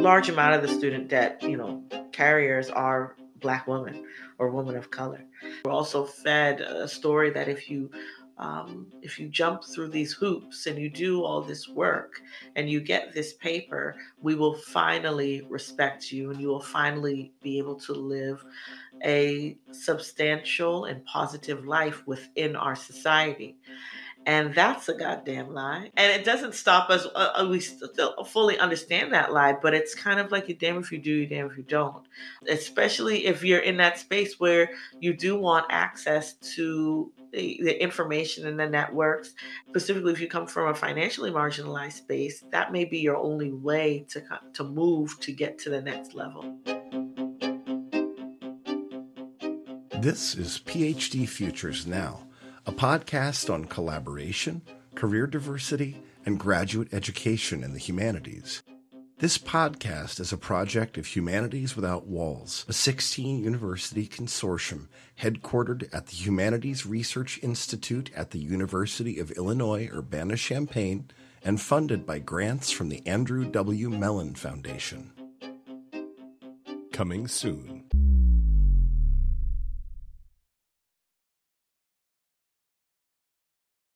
large amount of the student debt, you know, carriers are black women or women of color. We're also fed a story that if you um, if you jump through these hoops and you do all this work and you get this paper, we will finally respect you and you will finally be able to live a substantial and positive life within our society. And that's a goddamn lie. And it doesn't stop us. Uh, uh we still fully understand that lie, but it's kind of like you damn if you do, you damn if you don't. Especially if you're in that space where you do want access to the, the information and the networks. Specifically, if you come from a financially marginalized space, that may be your only way to, to move to get to the next level. This is PhD Futures Now a podcast on collaboration, career diversity, and graduate education in the humanities. This podcast is a project of Humanities Without Walls, a 16 university consortium headquartered at the Humanities Research Institute at the University of Illinois Urbana Champaign and funded by grants from the Andrew W. Mellon Foundation. Coming soon.